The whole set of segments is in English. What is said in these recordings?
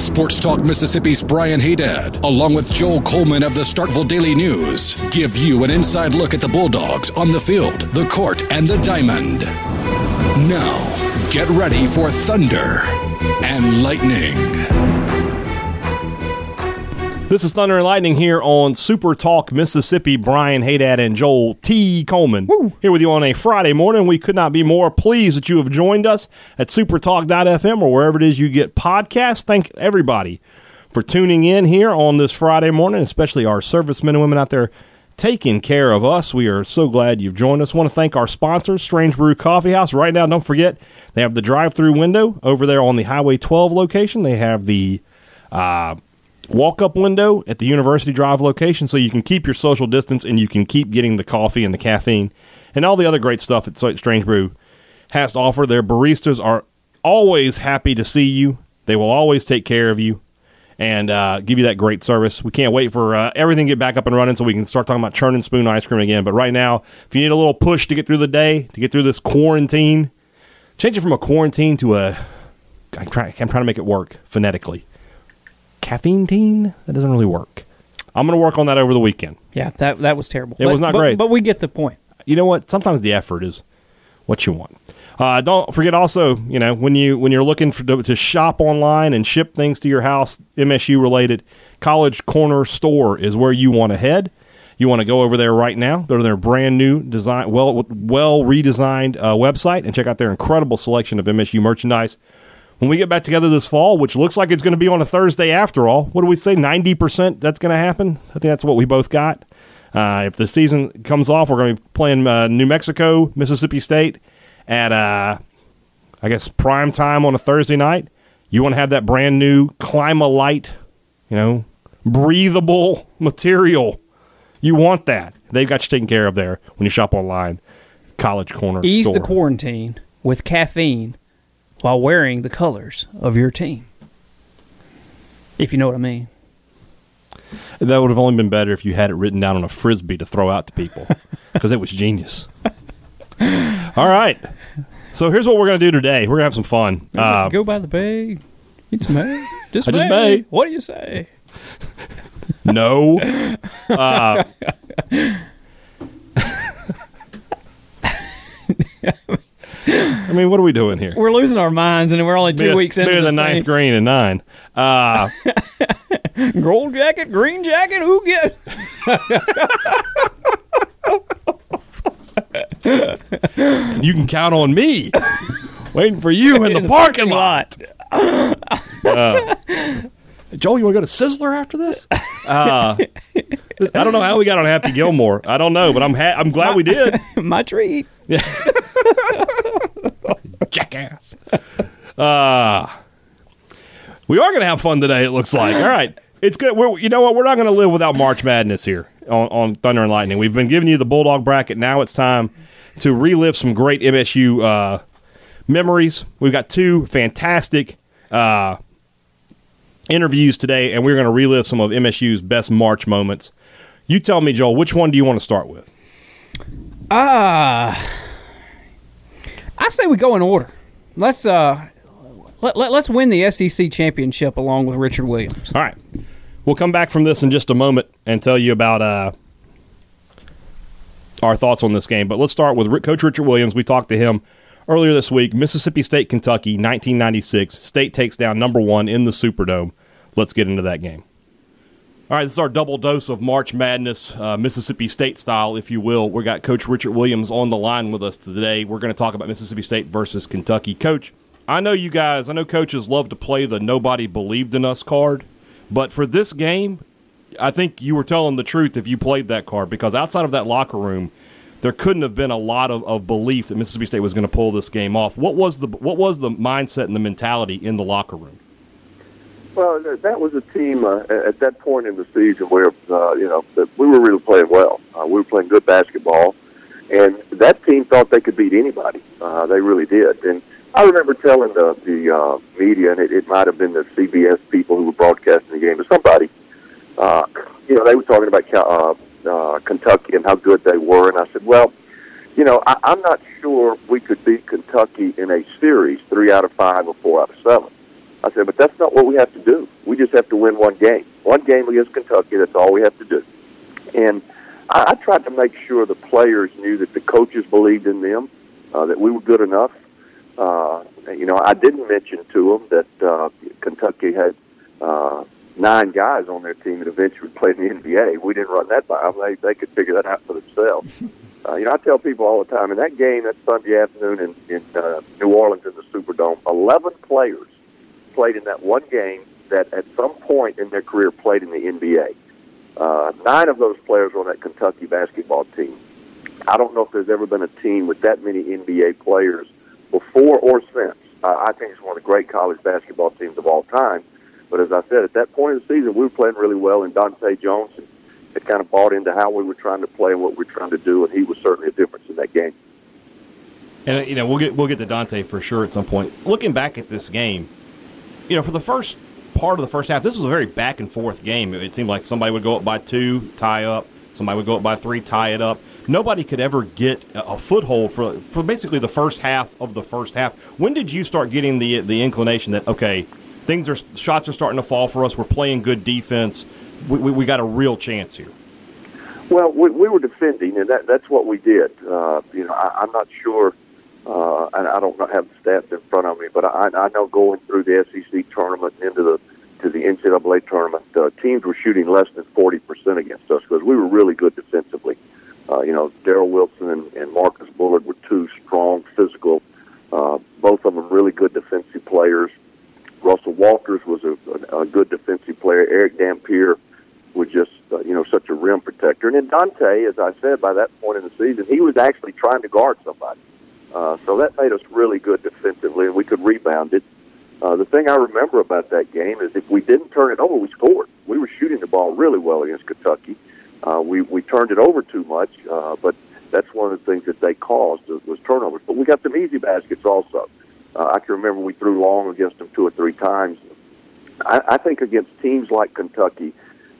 Sports Talk Mississippi's Brian Hadad, along with Joel Coleman of the Starkville Daily News, give you an inside look at the Bulldogs on the field, the court, and the diamond. Now, get ready for Thunder and Lightning. This is Thunder and Lightning here on Super Talk Mississippi. Brian Hadad and Joel T. Coleman here with you on a Friday morning. We could not be more pleased that you have joined us at supertalk.fm or wherever it is you get podcasts. Thank everybody for tuning in here on this Friday morning, especially our servicemen and women out there taking care of us. We are so glad you've joined us. want to thank our sponsors, Strange Brew Coffee House. Right now, don't forget, they have the drive through window over there on the Highway 12 location. They have the uh, walk up window at the University Drive location so you can keep your social distance and you can keep getting the coffee and the caffeine and all the other great stuff that Strange Brew has to offer. Their baristas are always happy to see you, they will always take care of you. And uh, give you that great service. We can't wait for uh, everything to get back up and running so we can start talking about churn and spoon ice cream again. But right now, if you need a little push to get through the day, to get through this quarantine, change it from a quarantine to a. I'm trying, I'm trying to make it work phonetically caffeine teen. That doesn't really work. I'm going to work on that over the weekend. Yeah, that that was terrible. It but, was not but, great, but we get the point. You know what? Sometimes the effort is what you want. Uh, don't forget also, you know, when you when you're looking for to, to shop online and ship things to your house, MSU related, College Corner Store is where you want to head. You want to go over there right now. Go to their brand new design, well well redesigned uh, website, and check out their incredible selection of MSU merchandise when we get back together this fall, which looks like it's going to be on a Thursday after all, what do we say? 90% that's going to happen? I think that's what we both got. Uh, if the season comes off, we're going to be playing uh, New Mexico, Mississippi State at, uh, I guess, prime time on a Thursday night. You want to have that brand new Clima-Lite, you know, breathable material. You want that. They've got you taken care of there when you shop online. College Corner Ease store. the quarantine with caffeine while wearing the colors of your team. If you know what I mean. That would have only been better if you had it written down on a frisbee to throw out to people because it was genius. All right. So here's what we're going to do today. We're going to have some fun. Uh, go by the bay. It's May. Just I May. just may. What do you say? no. Uh, I mean, what are we doing here? We're losing our minds, and we're only two weeks into the ninth thing. green and nine. Uh, Gold jacket, green jacket, who get? you can count on me. Waiting for you in the, in the parking, parking lot. uh, Joel, you want to go to Sizzler after this? Uh, I don't know how we got on Happy Gilmore. I don't know, but I'm ha- I'm glad my, we did. My treat. Yeah. Jackass. Uh, we are going to have fun today. It looks like. All right, it's good. We're, you know what? We're not going to live without March Madness here on, on Thunder and Lightning. We've been giving you the Bulldog bracket. Now it's time to relive some great MSU uh, memories. We've got two fantastic. Uh, interviews today, and we're going to relive some of MSU's best March moments. You tell me, Joel, which one do you want to start with? Ah, uh, I say we go in order. Let's uh, let, let, let's win the SEC championship along with Richard Williams. All right, we'll come back from this in just a moment and tell you about uh, our thoughts on this game. But let's start with Coach Richard Williams. We talked to him earlier this week. Mississippi State, Kentucky, 1996. State takes down number one in the Superdome. Let's get into that game. All right, this is our double dose of March Madness, uh, Mississippi State style, if you will. We got Coach Richard Williams on the line with us today. We're going to talk about Mississippi State versus Kentucky. Coach, I know you guys, I know coaches love to play the nobody believed in us card, but for this game, I think you were telling the truth if you played that card because outside of that locker room, there couldn't have been a lot of, of belief that Mississippi State was going to pull this game off. What was the what was the mindset and the mentality in the locker room? Well, that was a team uh, at that point in the season where uh, you know we were really playing well. Uh, we were playing good basketball, and that team thought they could beat anybody. Uh, they really did. And I remember telling the the uh, media, and it, it might have been the CBS people who were broadcasting the game, but somebody, uh, you know, they were talking about uh, uh, Kentucky and how good they were, and I said, well, you know, I, I'm not sure we could beat Kentucky in a series, three out of five or four out of seven. I said, but that's not what we have to do. We just have to win one game. One game against Kentucky, that's all we have to do. And I, I tried to make sure the players knew that the coaches believed in them, uh, that we were good enough. Uh, you know, I didn't mention to them that uh, Kentucky had uh, nine guys on their team that eventually played in the NBA. We didn't run that by them. They, they could figure that out for themselves. Uh, you know, I tell people all the time, in that game, that Sunday afternoon in, in uh, New Orleans in the Superdome, 11 players played in that one game that at some point in their career played in the NBA. Uh, nine of those players were on that Kentucky basketball team. I don't know if there's ever been a team with that many NBA players before or since. Uh, I think it's one of the great college basketball teams of all time. But as I said, at that point in the season, we were playing really well, and Dontae Jones had kind of bought into how we were trying to play and what we were trying to do, and he was certainly a difference in that game. And you know, we'll get we'll get to Dontae for sure at some point. Looking back at this game, you know, for the first part of the first half, this was a very back and forth game. It seemed like somebody would go up by two, tie up. Somebody would go up by three, tie it up. Nobody could ever get a foothold for for basically the first half of the first half. When did you start getting the the inclination that okay, things are shots are starting to fall for us. We're playing good defense. We, we, we got a real chance here. Well, we, we were defending, and that, that's what we did. Uh, you know, I, I'm not sure, uh, and I don't have the stats in front of me, but I, I know going through the SEC tournament into the to the NCAA tournament, uh, teams were shooting less than 40% against us because we were really good defensively. Uh, you know, Darrell Wilson and, and Marcus Bullard were two strong, physical, uh, both of them really good defensive players. Russell Walters was a, a, a good defensive player. Erick Dampier was just, uh, you know, such a rim protector. And then Dontae, as I said, by that point in the season, he was actually trying to guard somebody. Uh, so that made us really good defensively, and we could rebound it. Uh, the thing I remember about that game is if we didn't turn it over, we scored. We were shooting the ball really well against Kentucky. Uh, we we turned it over too much, uh, but that's one of the things that they caused was turnovers. But we got some easy baskets also. Uh, I can remember we threw long against them two or three times. I, I think against teams like Kentucky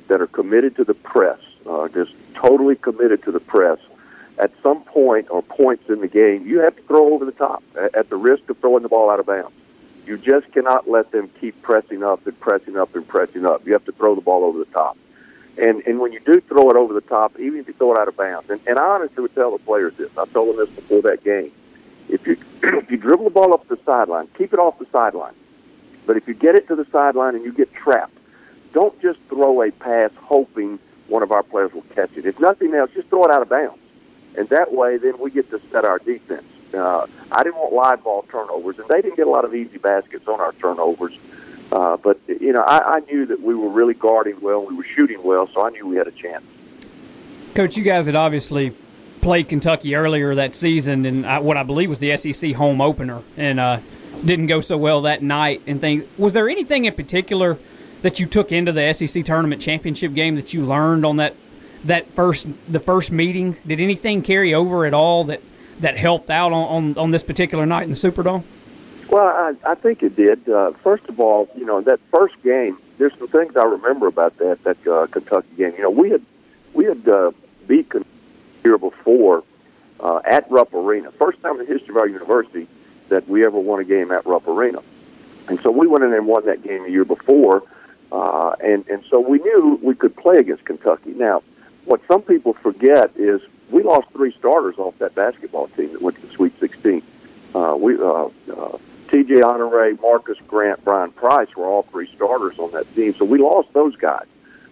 that are committed to the press, uh, just totally committed to the press, at some point or points in the game, you have to throw over the top at, the risk of throwing the ball out of bounds. You just cannot let them keep pressing up and pressing up and pressing up. You have to throw the ball over the top. And and when you do throw it over the top, even if you throw it out of bounds, and, and I honestly would tell the players this. I told them this before that game. If you if you dribble the ball up the sideline, keep it off the sideline. But if you get it to the sideline and you get trapped, don't just throw a pass hoping one of our players will catch it. If nothing else, just throw it out of bounds. And that way, then we get to set our defense. Uh, I didn't want live ball turnovers, and they didn't get a lot of easy baskets on our turnovers. Uh, but you know, I, I knew that we were really guarding well, we were shooting well, so I knew we had a chance. Coach, you guys had obviously played Kentucky earlier that season, and what I believe was the SEC home opener, and uh, didn't go so well that night. And things. Was there anything in particular that you took into the SEC tournament championship game that you learned on that that first the first meeting? Did anything carry over at all that that helped out on, on, on this particular night in the Superdome? Well, I, I think it did. Uh, first of all, you know that first game. There's some things I remember about that that uh, Kentucky game. You know, we had we had uh, beat before uh, at Rupp Arena. First time in the history of our university that we ever won a game at Rupp Arena. And so we went in and won that game a year before, uh, and and so we knew we could play against Kentucky. Now, what some people forget is we lost three starters off that basketball team that went to the Sweet 16. Uh, we uh, uh, T.J. Honore, Marcus Grant, Brian Price were all three starters on that team, so we lost those guys.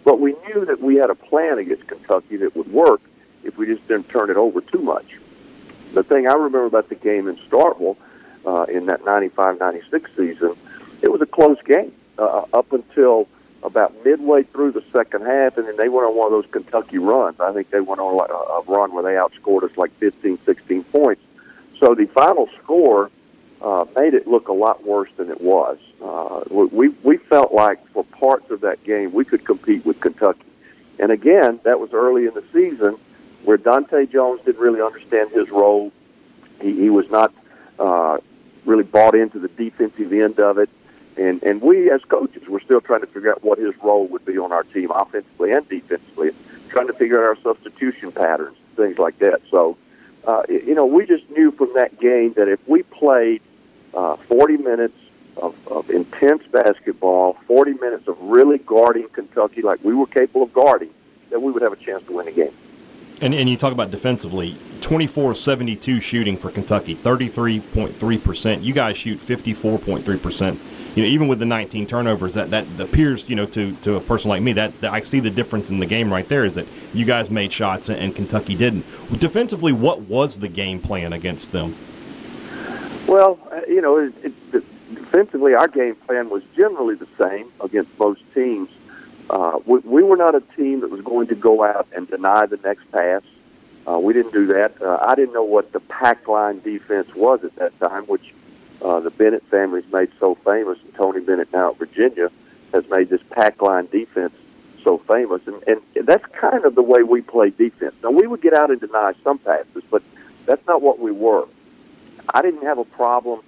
But we knew that we had a plan against Kentucky that would work if we just didn't turn it over too much. The thing I remember about the game in Starkville uh, in that 95-96 season, it was a close game uh, up until about midway through the second half, and then they went on one of those Kentucky runs. I think they went on like a, run where they outscored us like 15, 16 points. So the final score uh, made it look a lot worse than it was. Uh, we we felt like for parts of that game we could compete with Kentucky, and again that was early in the season where Dontae Jones didn't really understand his role. He, he was not uh, really bought into the defensive end of it. And, and we as coaches, we're still trying to figure out what his role would be on our team, offensively and defensively, trying to figure out our substitution patterns, things like that. So, uh, you know, we just knew from that game that if we played uh, 40 minutes of, of intense basketball, 40 minutes of really guarding Kentucky like we were capable of guarding, that we would have a chance to win the game. And, and you talk about defensively, 24 72 shooting for Kentucky, 33.3%. You guys shoot 54.3%. You know, even with the 19 turnovers, that, that appears, you know, to, to a person like me, that, that I see the difference in the game right there is that you guys made shots and, Kentucky didn't. Defensively, what was the game plan against them? Well, uh, you know, it, it, defensively, our game plan was generally the same against most teams. Uh, we, we were not a team that was going to go out and deny the next pass. Uh, we didn't do that. Uh, I didn't know what the pack line defense was at that time, which uh, the Bennett family's made so famous, and Tony Bennett now at Virginia has made this pack line defense so famous. And, and that's kind of the way we play defense. Now, we would get out and deny some passes, but that's not what we were. I didn't have a problem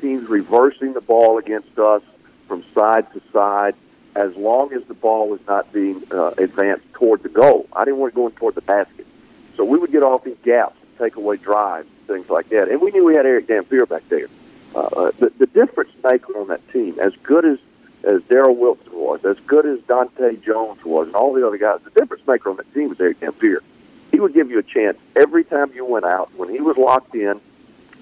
teams reversing the ball against us from side to side as long as the ball was not being uh, advanced toward the goal. I didn't want it going toward the basket. So we would get off in gaps, take away drives, things like that. And we knew we had Erick Dampier back there. Uh, the, the difference maker on that team, as good as as Darrell Wilson was, as good as Dontae Jones was, and all the other guys, the difference maker on that team was Erick Dampier. He would give you a chance every time you went out when he was locked in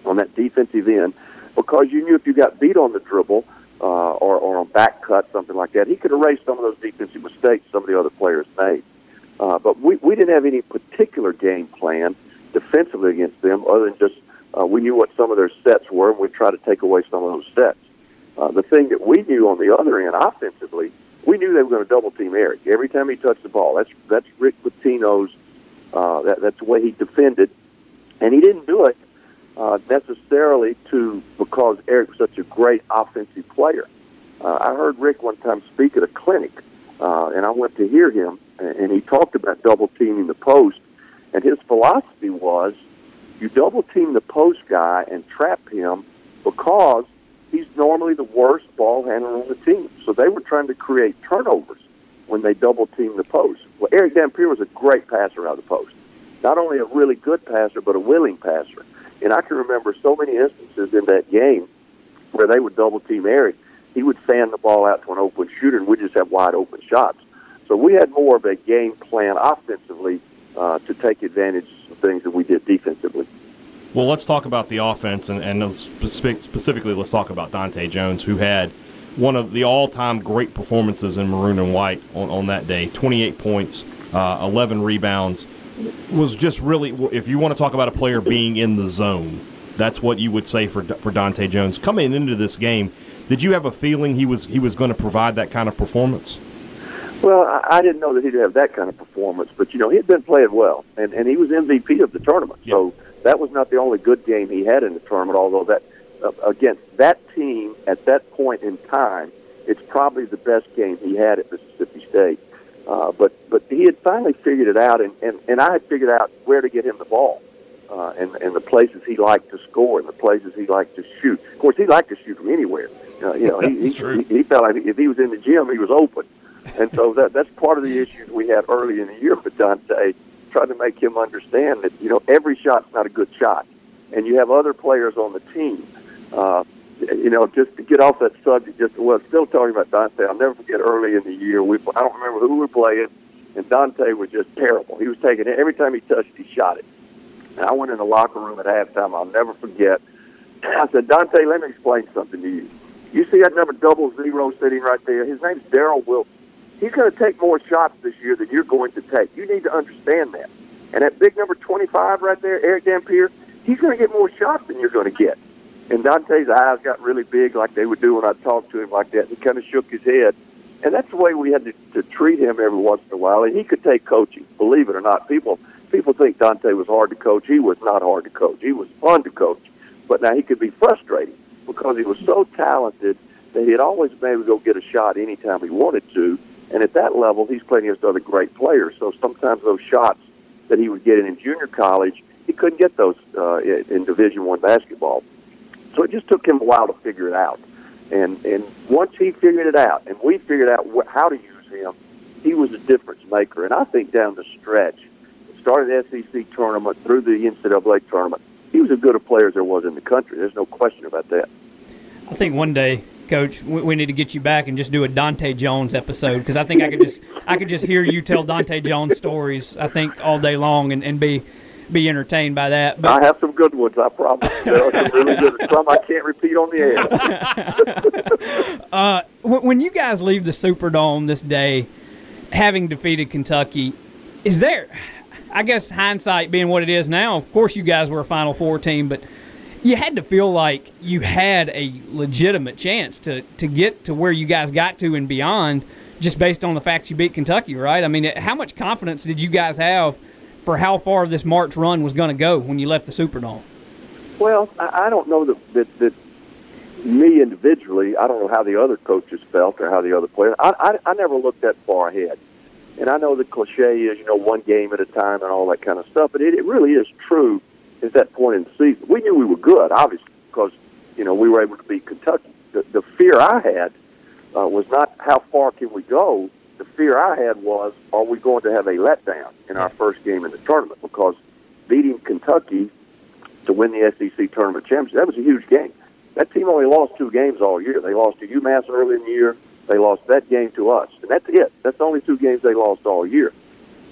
on that defensive end, because you knew if you got beat on the dribble uh, or, or on back cut, something like that, he could erase some of those defensive mistakes some of the other players made. Uh, but we, we didn't have any particular game plan defensively against them other than just uh, we knew what some of their sets were, and we tried to take away some of those sets. Uh, the thing that we knew on the other end, offensively, we knew they were going to double team Erick every time he touched the ball. That's that's Rick Pitino's. Uh, that, that's the way he defended, and he didn't do it uh, necessarily to because Erick was such a great offensive player. Uh, I heard Rick one time speak at a clinic, uh, and I went to hear him, and he talked about double teaming the post, and his philosophy was you double team the post guy and trap him because he's normally the worst ball handler on the team. So they were trying to create turnovers when they double teamed the post. Well, Erick Dampier was a great passer out of the post. Not only a really good passer, but a willing passer. And I can remember so many instances in that game where they would double team Erick. He would fan the ball out to an open shooter, and we just have wide open shots. So we had more of a game plan offensively uh, to take advantage of things that we did defensively. Well, let's talk about the offense, and, and specifically, let's talk about Dontae Jones, who had one of the all-time great performances in maroon and white on, on that day. 28 points, uh, 11 rebounds. Was just really, if you want to talk about a player being in the zone, that's what you would say for for Dontae Jones coming into this game. Did you have a feeling he was he was going to provide that kind of performance? Well, I, I didn't know that he'd have that kind of performance, but you know he'd been playing well, and and he was MVP of the tournament. Yep. So that was not the only good game he had in the tournament. Although that uh, against that team at that point in time, it's probably the best game he had at Mississippi State. Uh, but but he had finally figured it out, and, and, and I had figured out where to get him the ball, uh, and and the places he liked to score, and the places he liked to shoot. Of course, he liked to shoot from anywhere. Uh, you know, he, he, he, he felt like if he was in the gym, he was open. And so that that's part of the issues we had early in the year with Dontae, trying to make him understand that you know every shot's not a good shot, and you have other players on the team. Uh, you know, just to get off that subject, just well, still talking about Dontae. I'll never forget early in the year. We I don't remember who we were playing, and Dontae was just terrible. He was taking it every time he touched, he shot it. And I went in the locker room at halftime. I'll never forget. I said, Dante, let me explain something to you. You see that number double zero sitting right there? His name's Darrell Wilson he's going to take more shots this year than you're going to take. You need to understand that. And that big number 25 right there, Erick Dampier, he's going to get more shots than you're going to get. And Dontae's eyes got really big like they would do when I talked to him like that. He kind of shook his head. And that's the way we had to, to treat him every once in a while. And he could take coaching, believe it or not. People people think Dontae was hard to coach. He was not hard to coach. He was fun to coach. But now he could be frustrating because he was so talented that he'd always been able to go get a shot anytime he wanted to and at that level, he's playing against other great players. So sometimes those shots that he would get in, in junior college, he couldn't get those uh, in, Division One basketball. So it just took him a while to figure it out. And and once he figured it out, and we figured out wh- how to use him, he was a difference maker. And I think down the stretch, started the SEC tournament through the NCAA tournament, he was as good a player as there was in the country. There's no question about that. I think one day, Coach, we, we need to get you back and just do a Dontae Jones episode because I think I could just I could just hear you tell Dontae Jones stories. I think all day long and, and be be entertained by that. But I have some good ones, I promise. There are some really good some I can't repeat on the air. uh, when you guys leave the Superdome this day, having defeated Kentucky, is there? I guess hindsight being what it is now, of course you guys were a Final Four team, but you had to feel like you had a legitimate chance to to get to where you guys got to and beyond, just based on the fact you beat Kentucky, right? I mean, how much confidence did you guys have for how far this March run was going to go when you left the Superdome? Well, I don't know that, that that me individually. I don't know how the other coaches felt or how the other players. I I, I never looked that far ahead. And I know the cliche is, you know, one game at a time and all that kind of stuff, but it, it really is true at that point in the season. We knew we were good, obviously, because, you know, we were able to beat Kentucky. The, the fear I had uh, was not how far can we go. The fear I had was, are we going to have a letdown in our first game in the tournament? Because beating Kentucky to win the SEC tournament championship, that was a huge game. That team only lost two games all year. They lost to UMass early in the year. They lost that game to us, and that's it. That's the only two games they lost all year.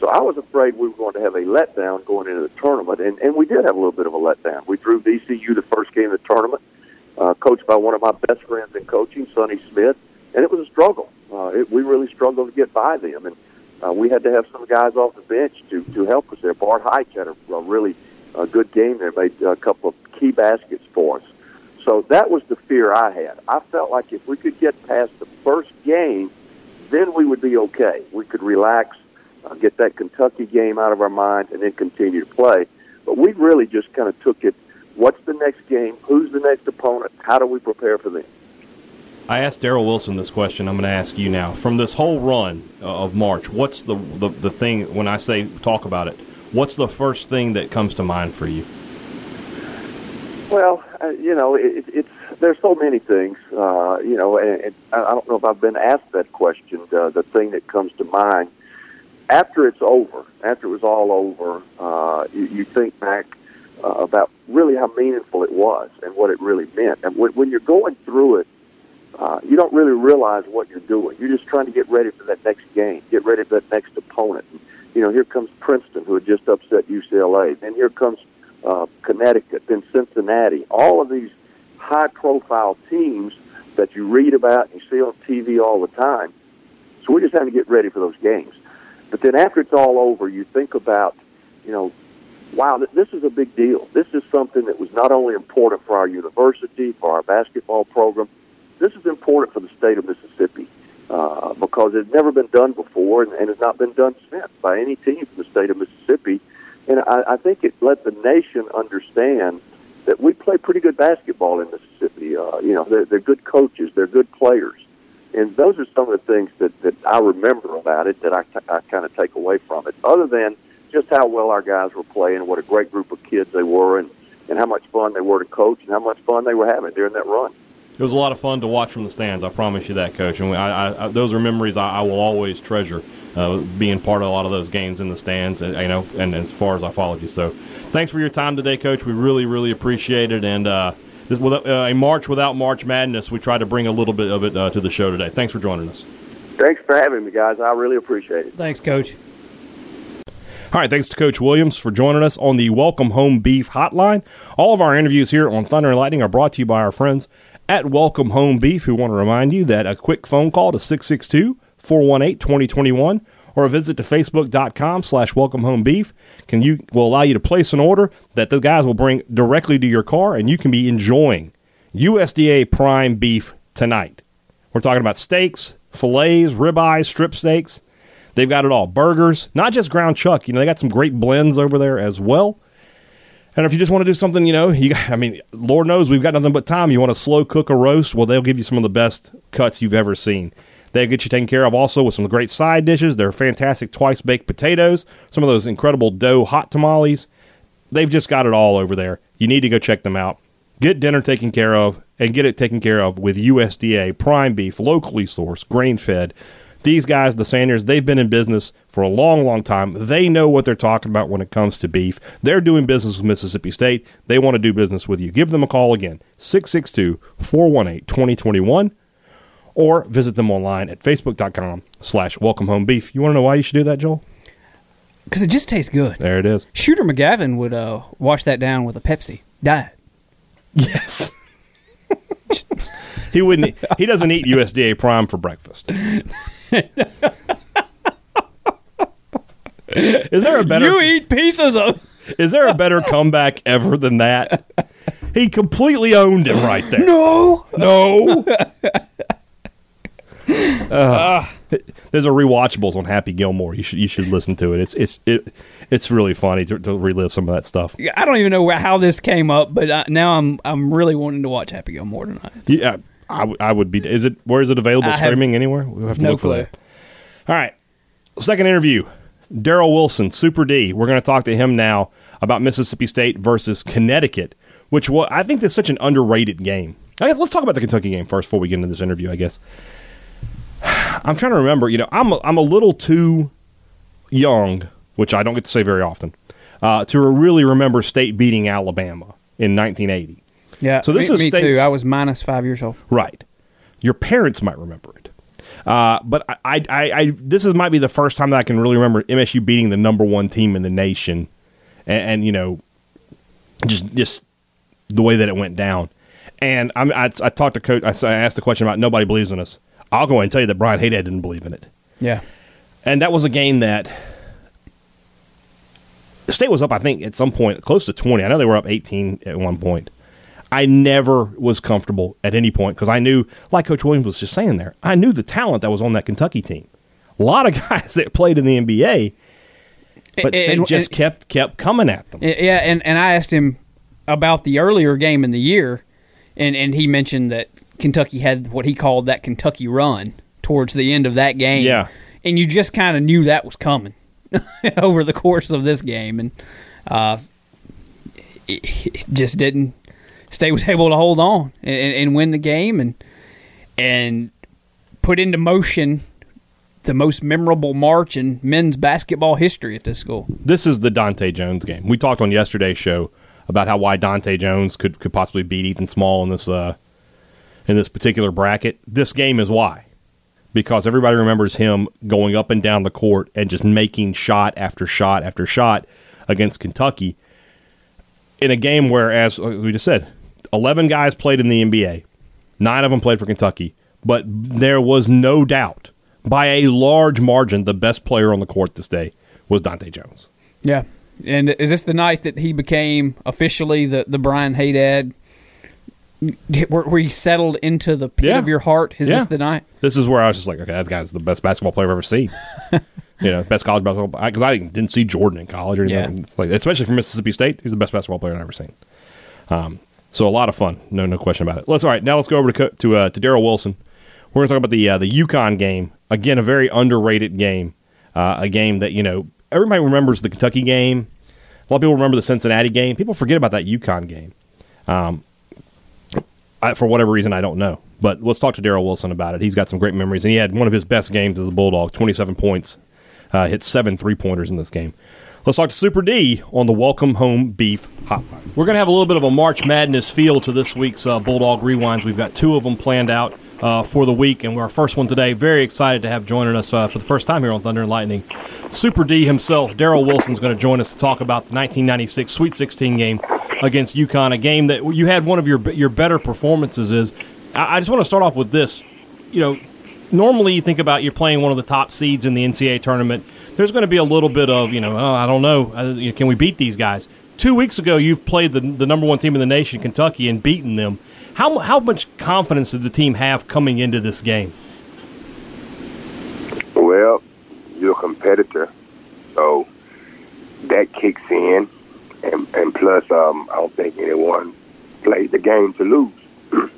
So I was afraid we were going to have a letdown going into the tournament, and, and we did have a little bit of a letdown. We drew VCU the first game of the tournament, uh, coached by one of my best friends in coaching, Sonny Smith, and it was a struggle. Uh, it, we really struggled to get by them, and uh, we had to have some guys off the bench to, to help us there. Bart Hyche had a, a really uh, good game there, made a couple of key baskets for us. So that was the fear I had. I felt like if we could get past the first game, then we would be okay. We could relax, uh, get that Kentucky game out of our mind, and then continue to play. But we really just kind of took it what's the next game? Who's the next opponent? How do we prepare for them? I asked Daryl Wilson this question. I'm going to ask you now. From this whole run uh, of March, what's the, the, the thing, when I say talk about it, what's the first thing that comes to mind for you? Well, uh, you know, it, it's there's so many things, uh, you know, and, and I don't know if I've been asked that question. Uh, the thing that comes to mind after it's over, after it was all over, uh, you, you think back uh, about really how meaningful it was and what it really meant. And when, when you're going through it, uh, you don't really realize what you're doing. You're just trying to get ready for that next game, get ready for that next opponent. You know, here comes Princeton, who had just upset UCLA. Then here comes uh, Connecticut, then Cincinnati. All of these high-profile teams that you read about and you see on TV all the time. So we just have to get ready for those games. But then after it's all over, you think about, you know, wow, this is a big deal. This is something that was not only important for our university, for our basketball program, this is important for the state of Mississippi uh, because it's never been done before and, and has not been done since by any team from the state of Mississippi. And I, I think it let the nation understand that we play pretty good basketball in Mississippi. Uh, you know, they're, they're good coaches, they're good players. And those are some of the things that, that I remember about it that I, t- I kind of take away from it, other than just how well our guys were playing, what a great group of kids they were, and, and how much fun they were to coach and how much fun they were having during that run. It was a lot of fun to watch from the stands. I promise you that, Coach. And I, I, those are memories I, I will always treasure, uh, being part of a lot of those games in the stands. Uh, you know, and as far as I followed you, so thanks for your time today, Coach. We really, really appreciate it. And uh, this uh, a March without March Madness, we try to bring a little bit of it uh, to the show today. Thanks for joining us. Thanks for having me, guys. I really appreciate it. Thanks, Coach. All right, thanks to Coach Williams for joining us on the Welcome Home Beef Hotline. All of our interviews here on Thunder and Lightning are brought to you by our friends at Welcome Home Beef, who want to remind you that a quick phone call to 662 418 2021 or a visit to facebook.com slash welcome home beef can you will allow you to place an order that the guys will bring directly to your car and you can be enjoying USDA prime beef tonight. We're talking about steaks, fillets, ribeyes, strip steaks. They've got it all. Burgers, not just ground chuck. You know, they got some great blends over there as well. And if you just want to do something, you know, you, I mean, Lord knows we've got nothing but time. You want to slow cook a roast? Well, they'll give you some of the best cuts you've ever seen. They get you taken care of also with some great side dishes. They're fantastic twice baked potatoes, some of those incredible dough hot tamales. They've just got it all over there. You need to go check them out. Get dinner taken care of and get it taken care of with USDA prime beef, locally sourced, grain fed. These guys, the Sanders, they've been in business for a long, long time. They know what they're talking about when it comes to beef. They're doing business with Mississippi State. They want to do business with you. Give them a call again, 662 418 2021, or visit them online at facebook.com slash welcome home beef. You want to know why you should do that, Joel? Because it just tastes good. There it is. Shooter McGavin would uh, wash that down with a Pepsi. Diet. Yes. he wouldn't. He doesn't eat USDA Prime for breakfast. Is there a better? You eat pieces of. Is there a better comeback ever than that? He completely owned him right there. No. No. Uh, there's a rewatchables on Happy Gilmore. You should you should listen to it. It's it's it, it's really funny to, to relive some of that stuff. I don't even know how this came up, but uh, now I'm I'm really wanting to watch Happy Gilmore tonight. Yeah, I, w- I would be. Is it where is it available I have streaming anywhere? We'll have to no look for clue. that. All right, second interview. Daryl Wilson, Super D. We're going to talk to him now about Mississippi State versus Connecticut, which wa I think is such an underrated game. I guess let's talk about the Kentucky game first before we get into this interview. I guess I'm trying to remember. You know, I'm a, I'm a little too young, which I don't get to say very often, uh, to really remember State beating Alabama in 1980. Yeah. So this me, is me State's- too. I was minus five years old. Right. Your parents might remember it. Uh, but I, I, I, I, this is might be the first time that I can really remember MSU beating the number one team in the nation, and, and you know, just just the way that it went down. And I'm, I, I talked to coach. I asked the question about nobody believes in us. I'll go ahead and tell you that Brian Hadad didn't believe in it, Yeah. and that was a game that the state was up. I think at some point close to twenty. I know they were up eighteen at one point. I never was comfortable at any point because I knew, like Coach Williams was just saying there, I knew the talent that was on that Kentucky team. A lot of guys that played in the NBA, but And- State just kept kept coming at them. Yeah, and, and I asked him about the earlier game in the year, and, and he mentioned that Kentucky had what he called that Kentucky run towards the end of that game. Yeah. And you just kind of knew that was coming over the course of this game. And uh, it, it just didn't. State was able to hold on and, and, win the game and and put into motion the most memorable march in men's basketball history at this school. This is the Dontae Jones game. We talked on yesterday's show about how why Dontae Jones could could possibly beat Ethan Small in this uh, in this particular bracket. This game is why. Because everybody remembers him going up and down the court and just making shot after shot after shot against Kentucky in a game where, as we just said, 11 guys played in the NBA. Nine of them played for Kentucky. But there was no doubt, by a large margin, the best player on the court this day was Dontae Jones. Yeah. And is this the night that he became officially the, the Brian Hadad? Where, he settled into the pit Yeah. of your heart? Is Yeah. this the night? This is where I was just like, okay, that guy's the best basketball player I've ever seen. you know, best college basketball because I didn't see Jordan in college or anything. Yeah. Like, especially from Mississippi State, he's the best basketball player I've ever seen. Um, so a lot of fun, no, no question about it. Let's all right now. Let's go over to to uh, to Daryl Wilson. We're going to talk about the uh, the UConn game again, a very underrated game, uh, a game that you know everybody remembers the Kentucky game. A lot of people remember the Cincinnati game. People forget about that UConn game. I, for whatever reason, I don't know. But let's talk to Daryl Wilson about it. He's got some great memories, and he had one of his best games as a Bulldog 27 points, uh, hit seven three pointers in this game. Let's talk to Super D on the Welcome Home Beef Hotline. We're going to have a little bit of a March Madness feel to this week's uh, Bulldog Rewinds. We've got two of them planned out uh, for the week, and our first one today. Very excited to have joining us uh, for the first time here on Thunder and Lightning. Super D himself, Daryl Wilson's going to join us to talk about the 1996 Sweet 16 game against UConn, a game that you had one of your your better performances. Is I, just want to start off with this. You know, normally you think about you're playing one of the top seeds in the NCAA tournament. There's going to be a little bit of you know, oh, I don't know, uh, know, can we beat these guys? Two weeks ago, you've played the the number one team in the nation, Kentucky, and beaten them. How how much confidence did the team have coming into this game? Well, you're a competitor, so that kicks in, and and plus, um, I don't think anyone played the game to lose. so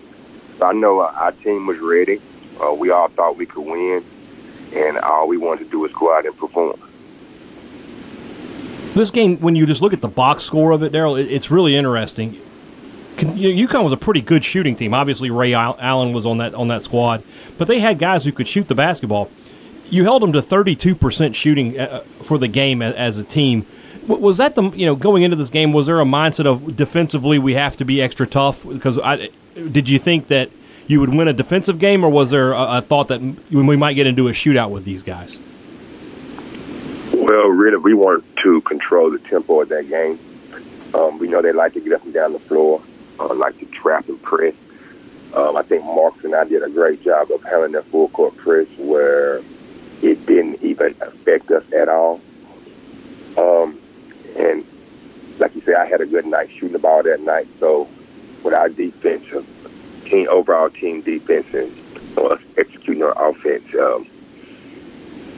I know our, our team was ready. Uh, we all thought we could win, and all we wanted to do was go out and perform. This game, when you just look at the box score of it, Daryl, it's really interesting. UConn was a pretty good shooting team. Obviously, Ray Allen was on that on that squad, but they had guys who could shoot the basketball. You held them to 32% shooting uh, for the game as a team. Was that the you know going into this game? Was there a mindset of defensively we have to be extra tough? Because I, did you think that you would win a defensive game, or was there a, a thought that we might get into a shootout with these guys? Well, really, we wanted to control the tempo of that game. Um, we know they like to get up and down the floor, uh, like to trap and press. Um, I think Marcus and I did a great job of having that full court press where it didn't even affect us at all. Um, and like you said, I had a good night shooting the ball that night. So with our defense, team overall team defense, and us executing our offense, um,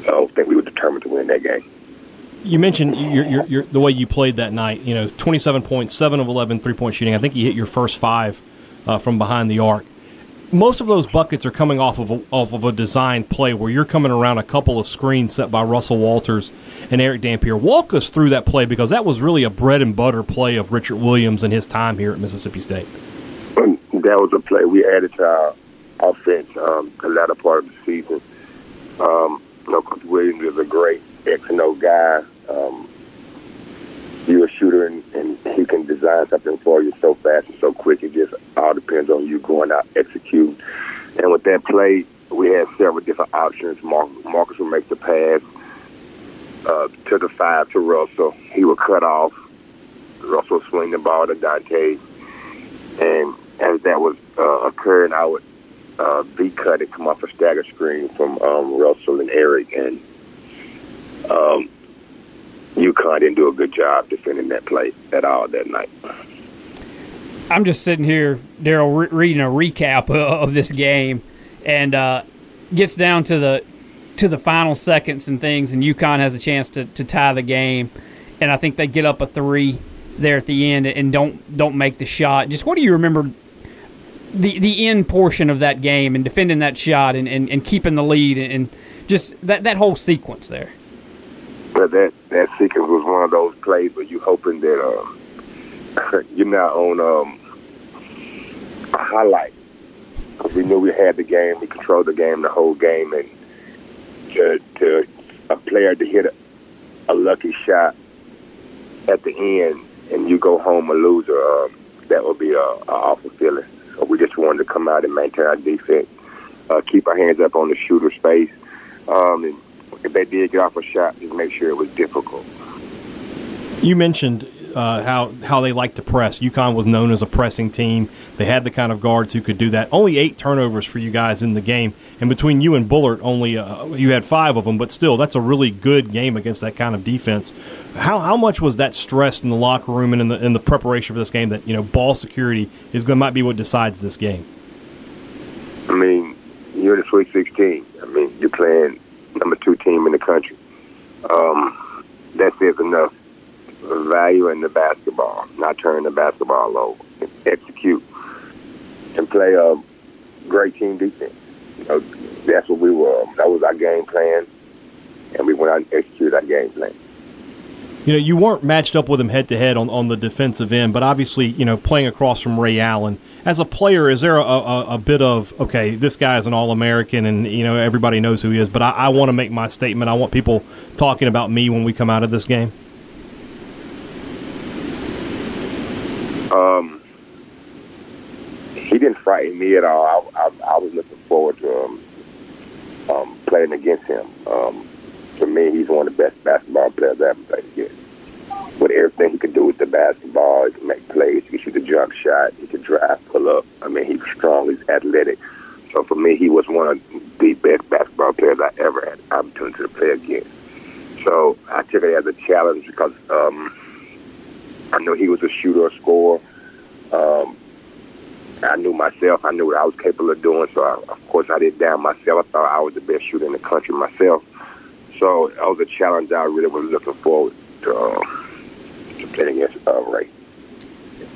I don't think we were determined to win that game. You mentioned your, your, your, the way you played that night. You know, 27 points, 7 of 11 three point shooting. I think you hit your first five uh, from behind the arc most of those buckets are coming off of a, off of a design play where you're coming around a couple of screens set by Russell Walters and Erick Dampier. Walk us through that play because that was really a bread and butter play of Richard Williams and his time here at Mississippi State. That was a play we added to our offense um, the latter part of the season. Um, you know, Coach Williams is a great X and O guy. Um, you're a shooter and, and he can design something for you so fast and so quick. It just all depends on you going out execute. And with that play, we had several different options. Marcus would make the pass uh, to the five to Russell. He would cut off. Russell would swing the ball to Dontae. And as that was uh, occurring, I would uh, be cut and come off a stagger screen from um, Russell and Erick. And um, UConn didn't do a good job defending that play at all that night. I'm just sitting here, Daryl, re- reading a recap of this game, and uh, gets down to the to the final seconds and things, and UConn has a chance to, to tie the game, and I think they get up a three there at the end and don't don't make the shot. Just what do you remember the the end portion of that game and defending that shot and, and, and keeping the lead and, and just that that whole sequence there? But that that sequence was one of those plays where you hoping that um, you're not on um, a highlight. Because we knew we had the game, we controlled the game the whole game, and to to a player to hit a, a lucky shot at the end and you go home a loser, um, that would be a, a awful feeling. So we just wanted to come out and maintain our defense, uh, keep our hands up on the shooter space, um, and if they did get off a shot, just make sure it was difficult. You mentioned uh, how how they like to press. UConn was known as a pressing team. They had the kind of guards who could do that. Only eight turnovers for you guys in the game, and between you and Bullard, only uh, you had five of them. But still, that's a really good game against that kind of defense. How how much was that stressed in the locker room and in the in the preparation for this game? That you know, ball security is going might be what decides this game. I mean, you're in the Sweet 16. I mean, you're playing number two team in the country. Um, that says enough value in the basketball, not turn the basketball over, execute, and play a great team defense. You know, that's what we were. That was our game plan, and we went out and executed our game plan you know, you weren't matched up with him head to head on on the defensive end, but obviously, you know, playing across from Ray Allen as a player, is there a, a, a bit of okay, this guy is an All American, and you know everybody knows who he is, but I, I want to make my statement. I want people talking about me when we come out of this game. Um, he didn't frighten me at all. I, I, I was looking forward to um, um, playing against him. Um, for me, he's one of the best basketball players I ever played against. With everything he could do with the basketball, he can make plays, he can shoot a jump shot, he can drive, pull up. I mean, he's strong, he's athletic. So for me, he was one of the best basketball players I ever had the opportunity to play against. So I took it as a challenge because um, I knew he was a shooter, a scorer. Um, I knew myself. I knew what I was capable of doing. So, I, of course, I didn't doubt myself. I thought I was the best shooter in the country myself. So that was a challenge I really was looking forward to, uh, playing against uh, Ray.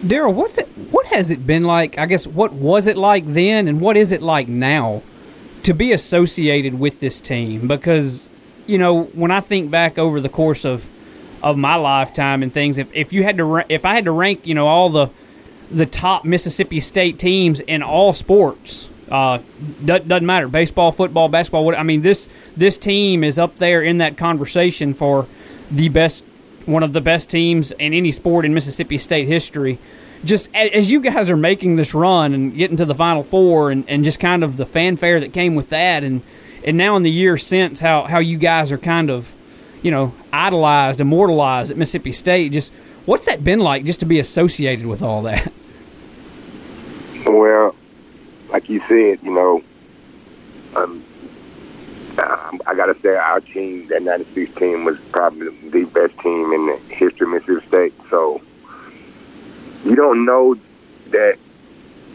Daryl, what's it? What has it been like? I guess what was it like then, and what is it like now to be associated with this team because you know when I think back over the course of of my lifetime and things, if if you had to if I had to rank, you know, all the the top Mississippi State teams in all sports. Uh, doesn't matter baseball, football, basketball. What I mean, this this team is up there in that conversation for the best, one of the best teams in any sport in Mississippi State history. Just as you guys are making this run and getting to the Final Four, and, and just kind of the fanfare that came with that, and and now in the years since, how how you guys are kind of, you know, idolized, immortalized at Mississippi State. Just what's that been like, just to be associated with all that? Well, like you said, you know, um, I got to say our team, that 96 team, was probably the best team in the history of Mississippi State. So you don't know that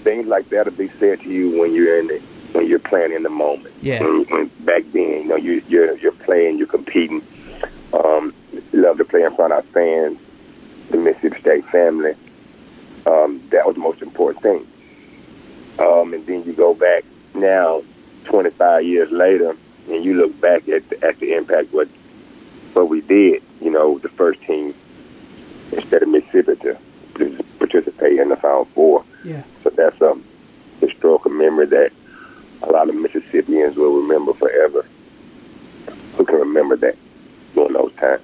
things like that will be said to you when you're in the when you're playing in the moment. Yeah. When, when back then, you know, you, you're you're playing, you're competing. Um, love to play in front of our fans, the Mississippi State family. Um, that was the most important thing. Um, and then you go back now, 25 years later, and you look back at the, at the impact what what we did. You know, the first team instead of Mississippi to, to participate in the Final Four. Yeah. So that's a historical memory that a lot of Mississippians will remember forever. Who can remember that during those times?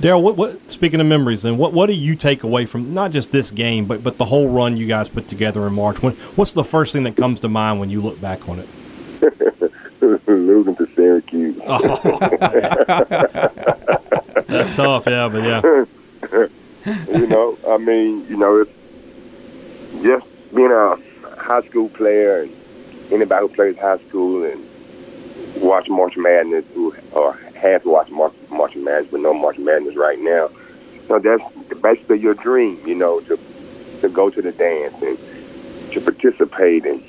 Daryl, what, what speaking of memories, then what what do you take away from not just this game, but but the whole run you guys put together in March? When, what's the first thing that comes to mind when you look back on it? Losing to Syracuse. Oh. That's tough, yeah, but yeah. you know, I mean, you know, it's just being a high school player and anybody who plays high school and watch March Madness who or has watched March, March Madness but no March Madness right now. So that's basically your dream, you know, to to go to the dance and to participate and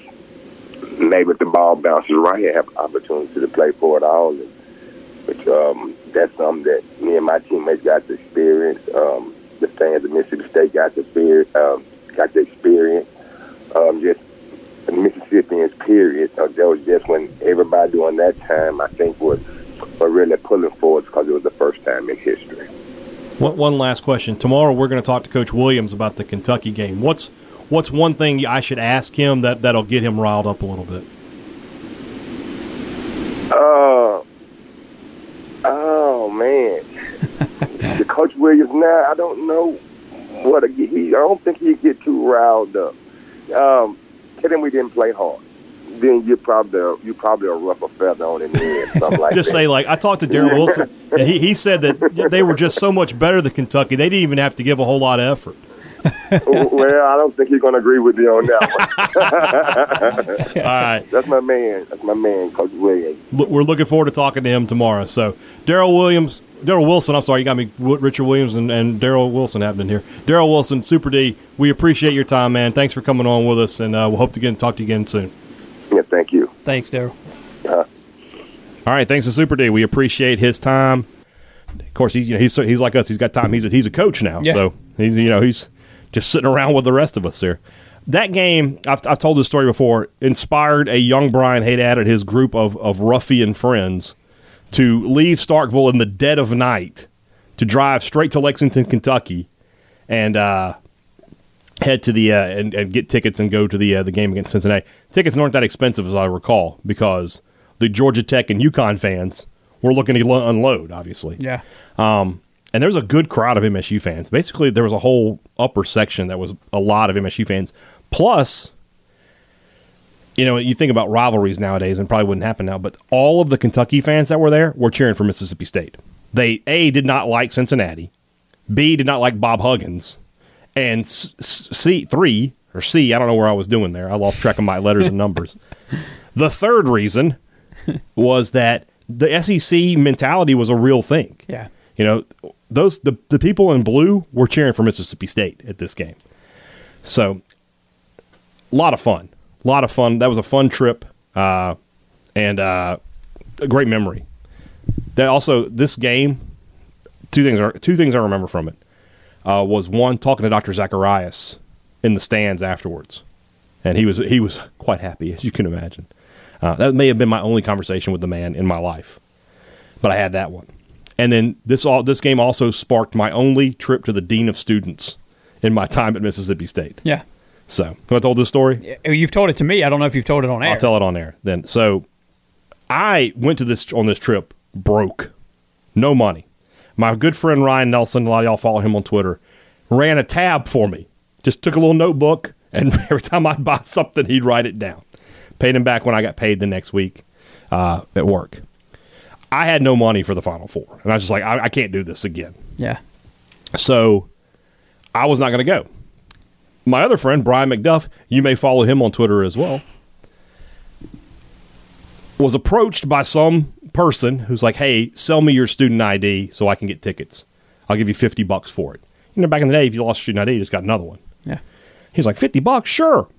maybe the ball bounces right, have opportunity to play for it all. And, but um, that's something that me and my teammates got to experience. Um, the fans of Mississippi State got to experience, um, got to experience. Um, just Mississippians, period. Uh, that was just when everybody during that time, I think, was were really pulling for us because it was the first time in history. One, one last question. Tomorrow we're going to talk to Coach Williams about the Kentucky game. What's what's one thing I should ask him that that'll get him riled up a little bit? Uh, oh man, the Coach Williams now. I don't know what a, he. I don't think he'd get too riled up. Um, tell him we didn't play hard. Then you probably you probably a rough feather on something like just that. say like I talked to Darren Wilson, and he he said that they were just so much better than Kentucky. They didn't even have to give a whole lot of effort. well, I don't think he's going to agree with me on that one. All right, That's my man. That's my man, Coach Williams. Look, we're looking forward to talking to him tomorrow. So Daryl Williams, Daryl Wilson. I'm sorry, you got me Richard Williams and, and Daryl Wilson happening here. Daryl Wilson, Super D. We appreciate your time, man. Thanks for coming on with us, and uh, we'll hope to get talk to you again soon. Yeah, thank you. Thanks, Daryl. All right, thanks to Super D. We appreciate his time. Of course, he's you know, he's he's like us. He's got time. He's a, he's a coach now, Yeah. so he's you know he's just sitting around with the rest of us there. That game, I've, I've told this story before, inspired a young Brian Hadad and his group of, of ruffian friends to leave Starkville in the dead of night to drive straight to Lexington, Kentucky, and uh, head to the uh, and, and get tickets and go to the uh, the game against Cincinnati. Tickets weren't that expensive as I recall because the Georgia Tech and UConn fans were looking to unload, obviously. Yeah. Um, and there was a good crowd of MSU fans. Basically, there was a whole upper section that was a lot of MSU fans. Plus, you know, you think about rivalries nowadays, and probably wouldn't happen now, but all of the Kentucky fans that were there were cheering for Mississippi State. They A did not like Cincinnati, B did not like Bob Huggins, and c three or C, I don't know where I was doing there. I lost track of my letters and numbers. The third reason was that the SEC mentality was a real thing. Yeah. You know, those the the people in blue were cheering for Mississippi State at this game. So, a lot of fun. A lot of fun. That was a fun trip, uh, and uh, a great memory. That also this game, two things are two things I remember from it. Uh, was one talking to Dr. Zacharias in the stands afterwards, and he was he was quite happy as you can imagine. Uh, that may have been my only conversation with the man in my life, but I had that one. And then this all this game also sparked my only trip to the dean of students in my time at Mississippi State. Yeah. So, have I told this story? You've told it to me. I don't know if you've told it on air. I'll tell it on air then. So, I went to this on this trip broke, no money. My good friend Ryan Nelson, a lot of y'all follow him on Twitter, ran a tab for me. Just took a little notebook, and every time I'd buy something, he'd write it down. Paid him back when I got paid the next week uh, at work. I had no money for the Final Four, and I was just like, I, I can't do this again. Yeah. So I was not going to go. My other friend, Brian McDuff, you may follow him on Twitter as well, was approached by some person who's like, hey, sell me your student ID so I can get tickets. I'll give you 50 bucks for it. You know, back in the day, if you lost your student ID, you just got another one. Yeah. He's like, 50 bucks? Sure.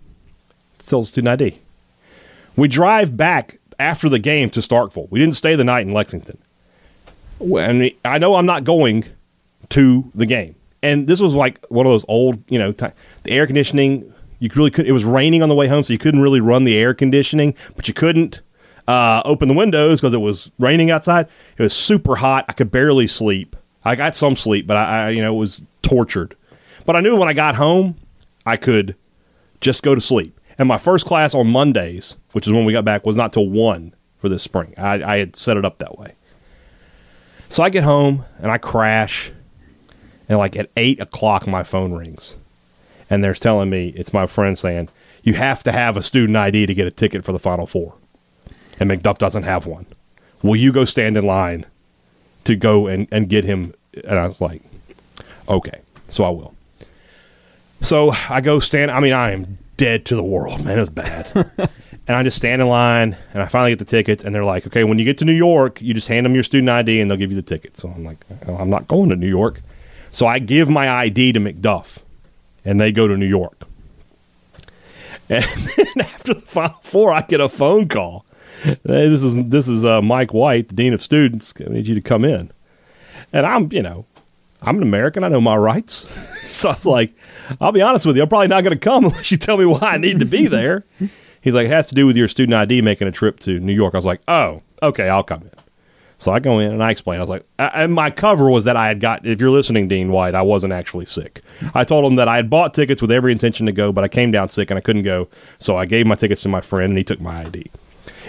Sells student ID. We drive back after the game to Starkville. We didn't stay the night in Lexington. And I know I'm not going to the game. And this was like one of those old, you know, the air conditioning. You really could. It was raining on the way home, so you couldn't really run the air conditioning, but you couldn't uh, open the windows because it was raining outside. It was super hot. I could barely sleep. I got some sleep, but I, I, you know, it was tortured. But I knew when I got home, I could just go to sleep. And my first class on Mondays, which is when we got back, was not till one for this spring. I, I had set it up that way. So I get home and I crash, and like at eight o'clock, my phone rings, and they're telling me it's my friend saying you have to have a student ID to get a ticket for the Final Four, and McDuff doesn't have one. Will you go stand in line to go and, and get him? And I was like, okay, so I will. So I go stand. I mean, I am dead to the world, man. It was bad. and I just stand in line, and I finally get the tickets, and they're like, okay, when you get to New York, you just hand them your student ID, and they'll give you the ticket. So I'm like, oh, I'm not going to New York. So I give my ID to McDuff, and they go to New York. And then after the Final Four, I get a phone call. Hey, this is this is uh, Mike White, the dean of students. I need you to come in. And I'm, you know, I'm an American. I know my rights. so I was like, I'll be honest with you. I'm probably not going to come unless you tell me why I need to be there. He's like, it has to do with your student ID making a trip to New York. I was like, oh, okay, I'll come in. So I go in and I explain. I was like, and my cover was that I had got. If you're listening, Dean White, I wasn't actually sick. I told him that I had bought tickets with every intention to go, but I came down sick and I couldn't go. So I gave my tickets to my friend and he took my ID.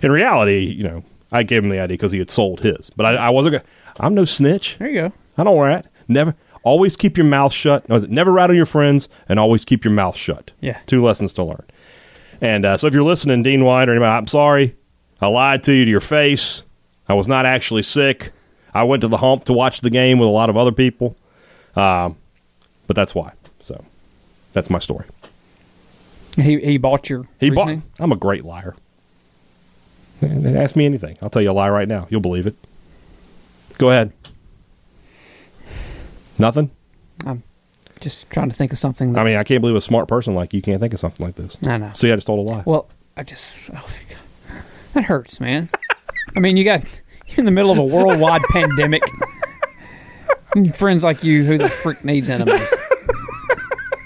In reality, you know, I gave him the ID because he had sold his, but I, I wasn't. Gonna, I'm no snitch. There you go. I don't rat. Never. Always keep your mouth shut. No, never rattle your friends, and always keep your mouth shut. Yeah. Two lessons to learn. And uh, so, if you're listening, Dean White or anybody, I'm sorry. I lied to you to your face. I was not actually sick. I went to the hump to watch the game with a lot of other people. Um, but that's why. So, that's my story. He he bought your He bought. I'm a great liar. Ask me anything. I'll tell you a lie right now. You'll believe it. Go ahead. Nothing. I'm just trying to think of something. I mean, I can't believe a smart person like you can't think of something like this. I know. See, I just told a lie. Well, I just oh, that hurts, man. I mean, you got you're in the middle of a worldwide pandemic. And Friends like you, who the freak needs enemies?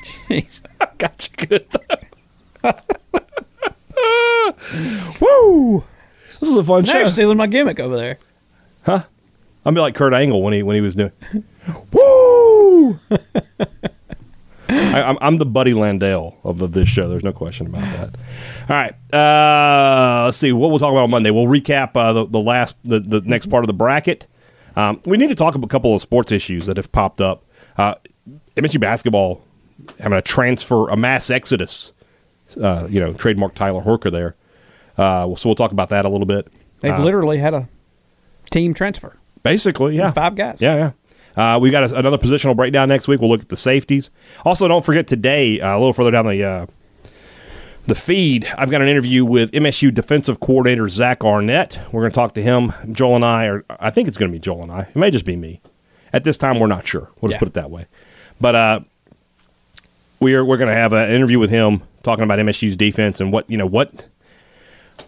Jeez. got you good. Woo! This is a fun Now show. you're stealing my gimmick over there. Huh? Be like Kurt Angle when he when he was doing. Woo! I, I'm, I'm the Buddy Landel of, of this show. There's no question about that. All right, uh, let's see what we'll talk about on Monday. We'll recap uh, the, the last the, the next part of the bracket. Um, we need to talk about a couple of sports issues that have popped up. Uh, MSU basketball having a transfer, a mass exodus. Uh, you know, trademark Tyler Horka there. Uh, so we'll talk about that a little bit. They've Uh, literally had a team transfer. Basically, yeah. Five guys. Yeah, yeah. Uh, we got a, another positional breakdown next week. We'll look at the safeties. Also, don't forget today, uh, a little further down the uh, the feed, I've got an interview with MSU defensive coordinator Zach Arnett. We're going to talk to him. Joel and I, or I think it's going to be Joel and I. It may just be me. At this time, we're not sure. We'll just Yeah. put it that way. But uh, we're we're going to have an interview with him talking about MSU's defense and what you know what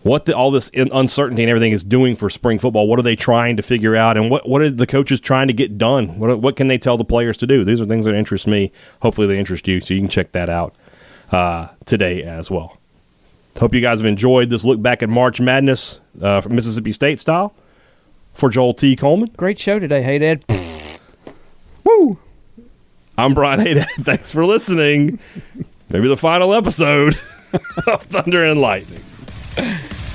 what the, all this uncertainty and everything is doing for spring football. What are they trying to figure out, and what what are the coaches trying to get done? What what can they tell the players to do? These are things that interest me. Hopefully, they interest you, so you can check that out uh, today as well. Hope you guys have enjoyed this look back at March Madness uh, from Mississippi State style. For Joel T. Coleman, great show today. Hey, Dad. Woo! I'm Brian Hadad. Thanks for listening. Maybe the final episode of Thunder and Lightning